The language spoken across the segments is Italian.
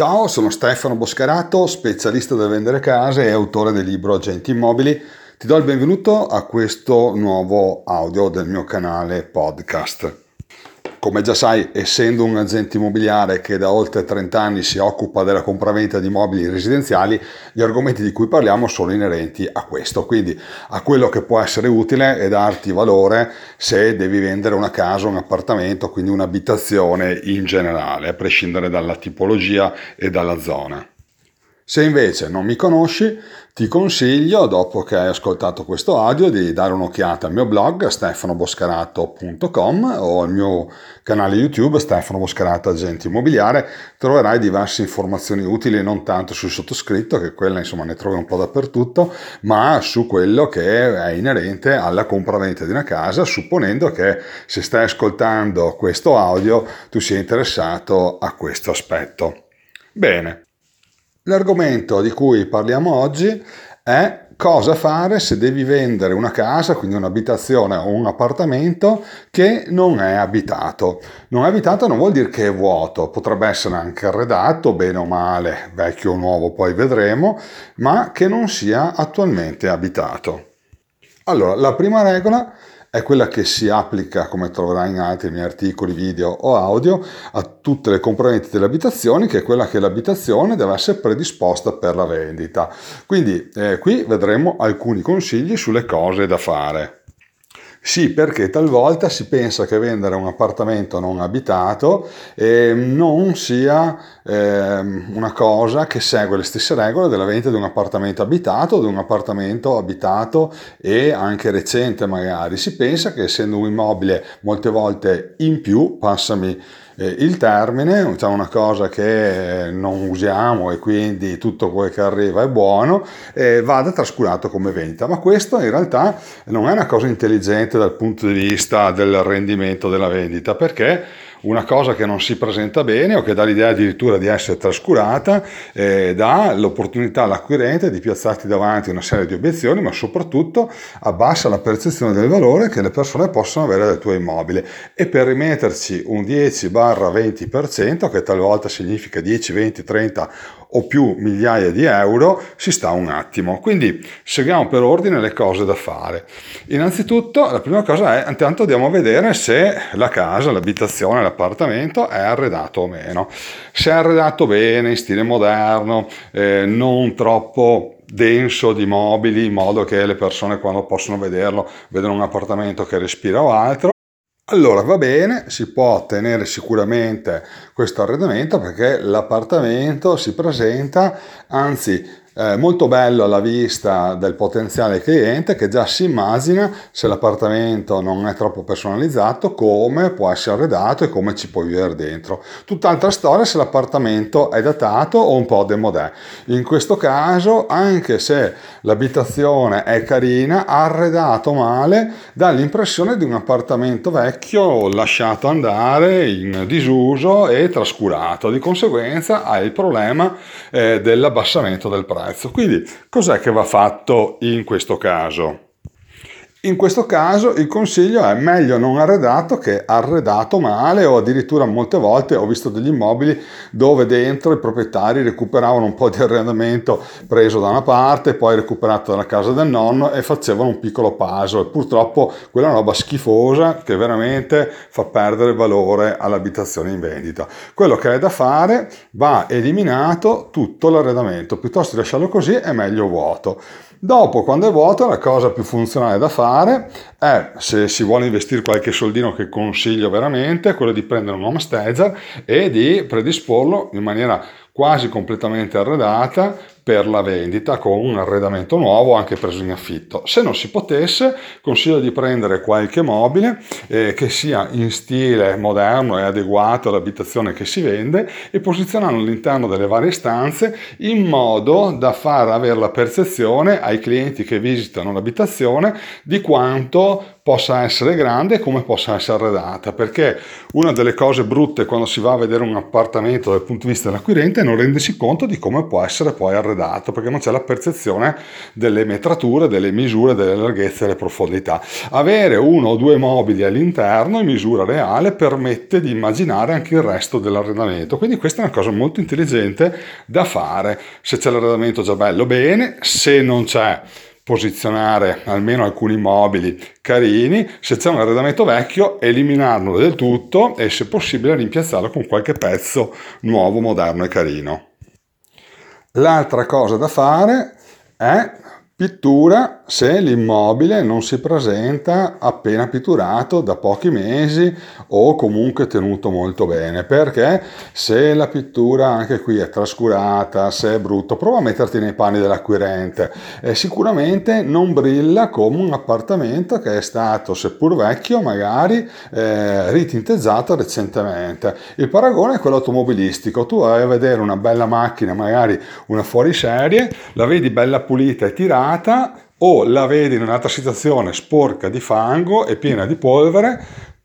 Ciao, sono Stefano Boscarato, specialista del vendere case e autore del libro Agenti Immobili. Ti do il benvenuto a questo nuovo audio del mio canale podcast. Come già sai, essendo un agente immobiliare che da oltre 30 anni si occupa della compravendita di immobili residenziali, gli argomenti di cui parliamo sono inerenti a questo, quindi a quello che può essere utile e darti valore se devi vendere una casa, un appartamento, quindi un'abitazione in generale, a prescindere dalla tipologia e dalla zona. Se invece non mi conosci, ti consiglio, dopo che hai ascoltato questo audio, di dare un'occhiata al mio blog stefanoboscarato.com o al mio canale YouTube Stefano Boscarato Agente Immobiliare. Troverai diverse informazioni utili non tanto sul sottoscritto, che quella insomma ne trovi un po' dappertutto, ma su quello che è inerente alla compravendita di una casa, supponendo che se stai ascoltando questo audio tu sia interessato a questo aspetto. Bene, L'argomento di cui parliamo oggi è cosa fare se devi vendere una casa, quindi un'abitazione o un appartamento che non è abitato. Non è abitato non vuol dire che è vuoto, potrebbe essere anche arredato, bene o male, vecchio o nuovo, poi vedremo, ma che non sia attualmente abitato. Allora, la prima regola è è quella che si applica, come troverai in altri miei articoli, video o audio, a tutte le componenti delle abitazioni, che è quella che l'abitazione deve essere predisposta per la vendita. Quindi eh, qui vedremo alcuni consigli sulle cose da fare. Sì, perché talvolta si pensa che vendere un appartamento non abitato eh, non sia eh, una cosa che segue le stesse regole della vendita di un appartamento abitato o di un appartamento abitato e anche recente magari. Si pensa che essendo un immobile molte volte in più, passami il termine, diciamo una cosa che non usiamo e quindi tutto quello che arriva è buono, eh, vada trascurato come vendita. Ma questo in realtà non è una cosa intelligente dal punto di vista del rendimento della vendita, perché una cosa che non si presenta bene o che dà l'idea addirittura di essere trascurata, eh, dà l'opportunità all'acquirente di piazzarti davanti una serie di obiezioni, ma soprattutto abbassa la percezione del valore che le persone possono avere del tuo immobile. E per rimetterci un 10-20%, che talvolta significa 10, 20, 30 o più migliaia di euro, si sta un attimo. Quindi seguiamo per ordine le cose da fare. Innanzitutto, la prima cosa è, intanto andiamo a vedere se la casa, l'abitazione, l'appartamento è arredato o meno. Se è arredato bene, in stile moderno, eh, non troppo denso di mobili in modo che le persone quando possono vederlo vedono un appartamento che respira o altro allora va bene, si può ottenere sicuramente questo arredamento perché l'appartamento si presenta, anzi eh, molto bello alla vista del potenziale cliente che già si immagina se l'appartamento non è troppo personalizzato come può essere arredato e come ci può vivere dentro. Tutt'altra storia se l'appartamento è datato o un po' demodè. In questo caso, anche se l'abitazione è carina, arredato male, dà l'impressione di un appartamento vecchio lasciato andare in disuso e trascurato. Di conseguenza hai il problema eh, dell'abbassamento del prezzo prezzo. Quindi cos'è che va fatto in questo caso? In questo caso il consiglio è meglio non arredato che arredato male o addirittura molte volte ho visto degli immobili dove dentro i proprietari recuperavano un po' di arredamento preso da una parte, poi recuperato dalla casa del nonno e facevano un piccolo puzzle. Purtroppo quella roba schifosa che veramente fa perdere valore all'abitazione in vendita. Quello che è da fare va eliminato tutto l'arredamento, piuttosto di lasciarlo così è meglio vuoto. Dopo, quando è vuoto, la cosa più funzionale da fare è, se si vuole investire qualche soldino che consiglio veramente, quello di prendere un home stager e di predisporlo in maniera quasi completamente arredata per la vendita con un arredamento nuovo anche preso in affitto. Se non si potesse, consiglio di prendere qualche mobile eh, che sia in stile moderno e adeguato all'abitazione che si vende e posizionarlo all'interno delle varie stanze in modo da far avere la percezione ai clienti che visitano l'abitazione di quanto possa essere grande e come possa essere arredata, perché una delle cose brutte quando si va a vedere un appartamento dal punto di vista dell'acquirente è non rendersi conto di come può essere poi arredata arredato perché non c'è la percezione delle metrature, delle misure, delle larghezze e delle profondità. Avere uno o due mobili all'interno in misura reale permette di immaginare anche il resto dell'arredamento, quindi questa è una cosa molto intelligente da fare. Se c'è l'arredamento già bello, bene, se non c'è posizionare almeno alcuni mobili carini, se c'è un arredamento vecchio eliminarlo del tutto e se possibile rimpiazzarlo con qualche pezzo nuovo, moderno e carino. L'altra cosa da fare è Pittura se l'immobile non si presenta appena pitturato da pochi mesi o comunque tenuto molto bene, perché se la pittura anche qui è trascurata, se è brutto, prova a metterti nei panni dell'acquirente e sicuramente non brilla come un appartamento che è stato, seppur vecchio, magari eh, ritintezzato recentemente. Il paragone è quello automobilistico, tu vai a vedere una bella macchina, magari una fuoriserie, la vedi bella pulita e tirata, baggnata o la vedi in un'altra situazione sporca di fango e piena di polvere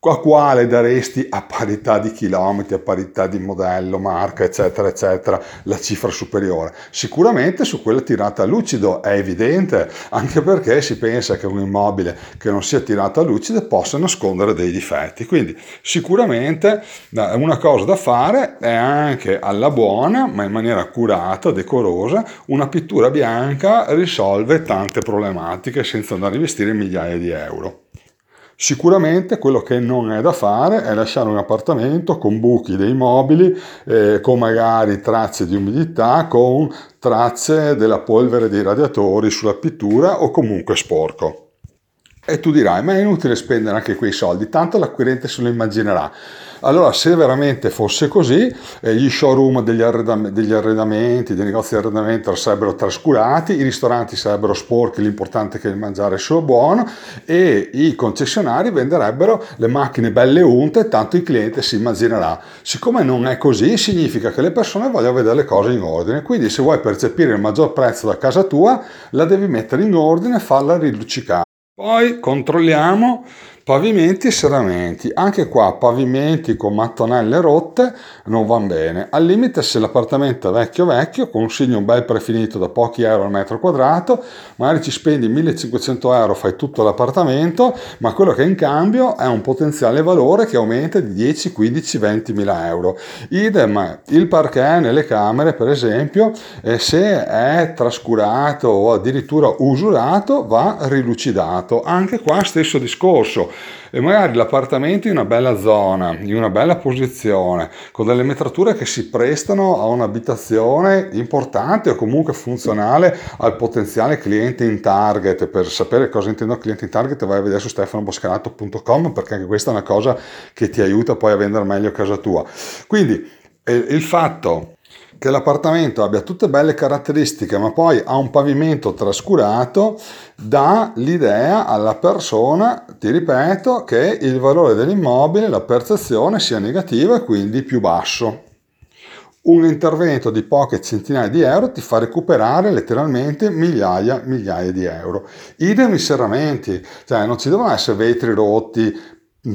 a quale daresti a parità di chilometri, a parità di modello, marca, eccetera, eccetera, la cifra superiore? Sicuramente su quella tirata a lucido è evidente, anche perché si pensa che un immobile che non sia tirato a lucido possa nascondere dei difetti. Quindi sicuramente una cosa da fare è anche alla buona, ma in maniera accurata, decorosa, una pittura bianca risolve tante problematiche senza andare a investire migliaia di euro. Sicuramente quello che non è da fare è lasciare un appartamento con buchi dei mobili, eh, con magari tracce di umidità, con tracce della polvere dei radiatori sulla pittura o comunque sporco. E tu dirai, ma è inutile spendere anche quei soldi, tanto l'acquirente se lo immaginerà. Allora, se veramente fosse così, eh, gli showroom degli, arredam- degli, arredamenti, dei negozi di arredamento sarebbero trascurati, i ristoranti sarebbero sporchi, l'importante è che il mangiare sia buono e i concessionari venderebbero le macchine belle unte, tanto il cliente si immaginerà. Siccome non è così, significa che le persone vogliono vedere le cose in ordine, quindi se vuoi percepire il maggior prezzo da casa tua, la devi mettere in ordine e farla riluccicare. Poi controlliamo Pavimenti e serramenti, anche qua pavimenti con mattonelle rotte non vanno bene. Al limite se l'appartamento è vecchio vecchio, consiglio un bel prefinito da pochi euro al metro quadrato, magari ci spendi 1500 euro, fai tutto l'appartamento, ma quello che in cambio è un potenziale valore che aumenta di 10, 15, 20 mila euro. Idem il parquet nelle camere per esempio, eh, se è trascurato o addirittura usurato va rilucidato. Anche qua stesso discorso e magari l'appartamento in una bella zona, in una bella posizione, con delle metrature che si prestano a un'abitazione importante o comunque funzionale al potenziale cliente in target. Per sapere cosa intendo cliente in target vai a vedere su stefanoboscanato.com perché anche questa è una cosa che ti aiuta poi a vendere meglio casa tua. Quindi il fatto che l'appartamento abbia tutte belle caratteristiche ma poi ha un pavimento trascurato dà l'idea alla persona, ti ripeto, che il valore dell'immobile, la percezione sia negativa e quindi più basso. Un intervento di poche centinaia di euro ti fa recuperare letteralmente migliaia, migliaia di euro. Idem i serramenti, cioè non ci devono essere vetri rotti,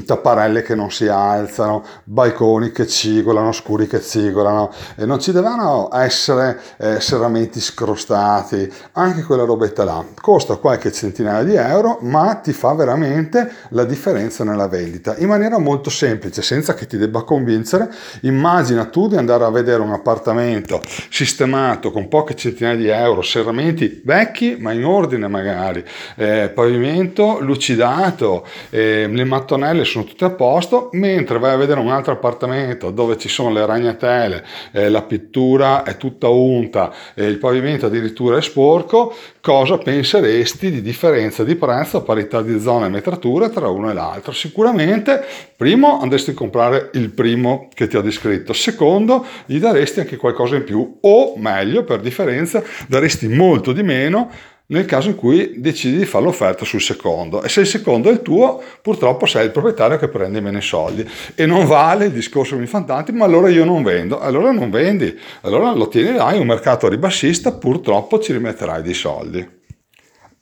tapparelle che non si alzano, balconi che cigolano, scuri che cigolano, e non ci devono essere eh, serramenti scrostati, anche quella robetta là. Costa qualche centinaia di euro, ma ti fa veramente la differenza nella vendita, in maniera molto semplice, senza che ti debba convincere. Immagina tu di andare a vedere un appartamento sistemato con poche centinaia di euro, serramenti vecchi, ma in ordine magari, eh, pavimento lucidato, eh, le mattonelle quelle sono tutte a posto, mentre vai a vedere un altro appartamento dove ci sono le ragnatele, eh, la pittura è tutta unta e il pavimento addirittura è sporco, cosa penseresti di differenza di prezzo parità di zone e metrature tra uno e l'altro? Sicuramente, primo, andresti a comprare il primo che ti ho descritto, secondo, gli daresti anche qualcosa in più o meglio, per differenza, daresti molto di meno nel caso in cui decidi di fare l'offerta sul secondo. E se il secondo è il tuo purtroppo sei il proprietario che prende meno soldi. E non vale il discorso con i ma allora io non vendo. Allora non vendi. Allora lo tieni un mercato ribassista purtroppo ci rimetterai dei soldi.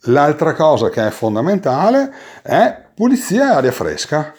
L'altra cosa che è fondamentale è pulizia e aria fresca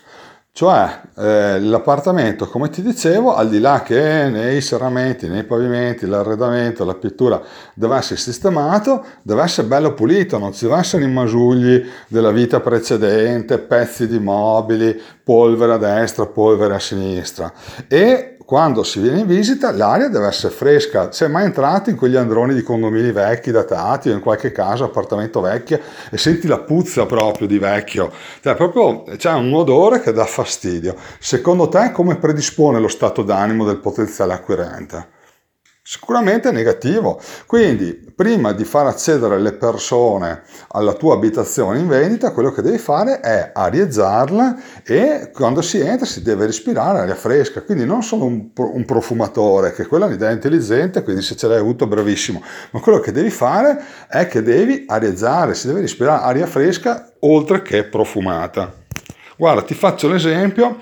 Cioè eh, l'appartamento, come ti dicevo, al di là che nei serramenti, nei pavimenti, l'arredamento, la pittura deve essere sistemato, deve essere bello pulito, non ci devono essere i masugli della vita precedente, pezzi di mobili, polvere a destra, polvere a sinistra. E quando si viene in visita l'aria deve essere fresca. Sei mai entrato in quegli androni di condomini vecchi, datati o in qualche casa, appartamento vecchio e senti la puzza proprio di vecchio? Cioè, proprio c'è un odore che dà fastidio. Secondo te come predispone lo stato d'animo del potenziale acquirente? Sicuramente negativo. Quindi, prima di far accedere le persone alla tua abitazione in vendita, quello che devi fare è arieggiarla e quando si entra si deve respirare aria fresca. Quindi non solo un, un profumatore, che quella è intelligente, quindi se ce l'hai avuto bravissimo, ma quello che devi fare è che devi arieggiare, si deve respirare aria fresca oltre che profumata. Guarda, ti faccio l'esempio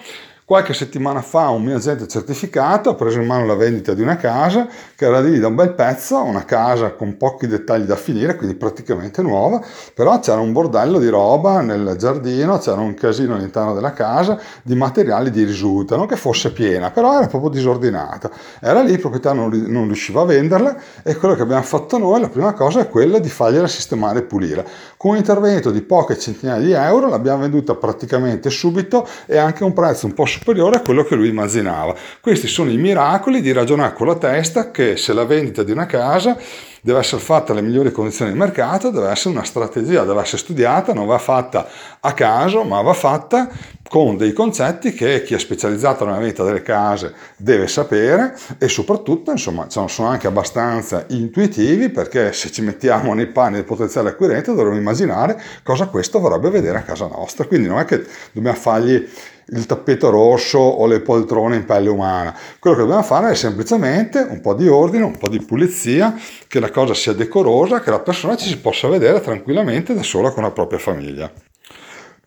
Qualche settimana fa un mio agente certificato ha preso in mano la vendita di una casa che era lì da un bel pezzo, una casa con pochi dettagli da finire, quindi praticamente nuova, però c'era un bordello di roba nel giardino, c'era un casino all'interno della casa di materiali di risulta, non che fosse piena, però era proprio disordinata. Era lì, il proprietario non, non riusciva a venderla e quello che abbiamo fatto noi, la prima cosa è quella di fargliela sistemare e pulire. Con un intervento di poche centinaia di euro l'abbiamo venduta praticamente subito e anche a un prezzo un po' superiore a quello che lui immaginava. Questi sono i miracoli di ragionare con la testa che se la vendita di una casa deve essere fatta alle migliori condizioni di mercato, deve essere una strategia, deve essere studiata, non va fatta a caso, ma va fatta con dei concetti che chi è specializzato nella vendita delle case deve sapere e soprattutto insomma sono anche abbastanza intuitivi perché se ci mettiamo nei panni del potenziale acquirente dovremmo immaginare cosa questo vorrebbe vedere a casa nostra. Quindi non è che dobbiamo fargli il tappeto rosso o le poltrone in pelle umana. Quello che dobbiamo fare è semplicemente un po' di ordine, un po' di pulizia, che la cosa sia decorosa, che la persona ci si possa vedere tranquillamente da sola con la propria famiglia.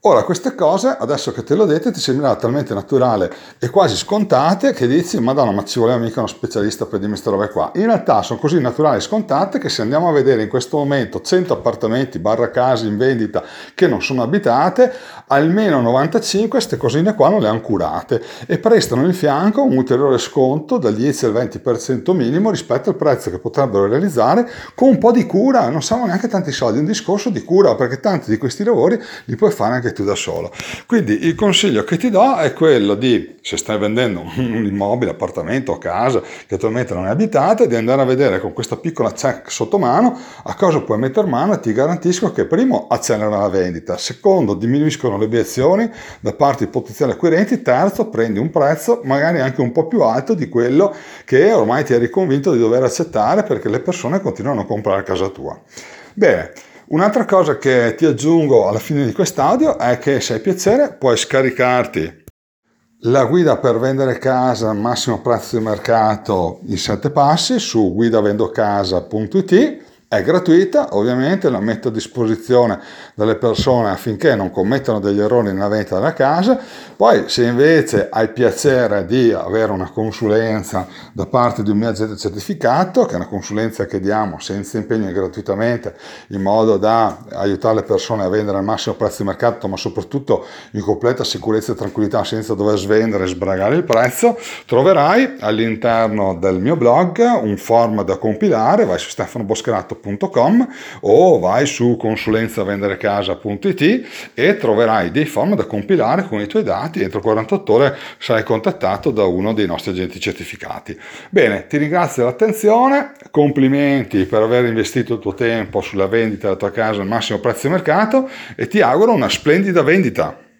Ora, queste cose, adesso che te l'ho dette, ti sembrano talmente naturali e quasi scontate che dici, madonna, ma ci voleva mica uno specialista per dirmi queste robe qua. In realtà sono così naturali e scontate che se andiamo a vedere in questo momento 100 appartamenti barra case in vendita che non sono abitate, almeno 95 queste cosine qua non le hanno curate e prestano in fianco un ulteriore sconto dal 10 al 20% minimo rispetto al prezzo che potrebbero realizzare con un po' di cura, non siamo neanche tanti soldi, è un discorso di cura perché tanti di questi lavori li puoi fare anche tu da solo. Quindi il consiglio che ti do è quello di, se stai vendendo un immobile, appartamento o casa che attualmente non è abitata, di andare a vedere con questa piccola check sotto mano a cosa puoi mettere mano e ti garantisco che primo accelera la vendita, secondo diminuiscono le obiezioni da parte di potenziali acquirenti, terzo prendi un prezzo magari anche un po' più alto di quello che ormai ti eri convinto di dover accettare perché le persone continuano a comprare casa tua. Bene, Un'altra cosa che ti aggiungo alla fine di quest'audio è che se hai piacere puoi scaricarti la guida per vendere casa al massimo prezzo di mercato in 7 passi su guidavendocasa.it è gratuita, ovviamente la metto a disposizione delle persone affinché non commettano degli errori nella vendita della casa. Poi se invece hai piacere di avere una consulenza da parte di un mio agente certificato, che è una consulenza che diamo senza impegno e gratuitamente in modo da aiutare le persone a vendere al massimo prezzo di mercato, ma soprattutto in completa sicurezza e tranquillità senza dover svendere e sbragare il prezzo, troverai all'interno del mio blog un form da compilare, vai su stefanoboscherato.com www.consulenzavenderecasa.com o vai su consulenzavenderecasa.it e troverai dei form da compilare con i tuoi dati. Entro 48 ore sarai contattato da uno dei nostri agenti certificati. Bene, ti ringrazio dell'attenzione, complimenti per aver investito il tuo tempo sulla vendita della tua casa al massimo prezzo mercato e ti auguro una splendida vendita.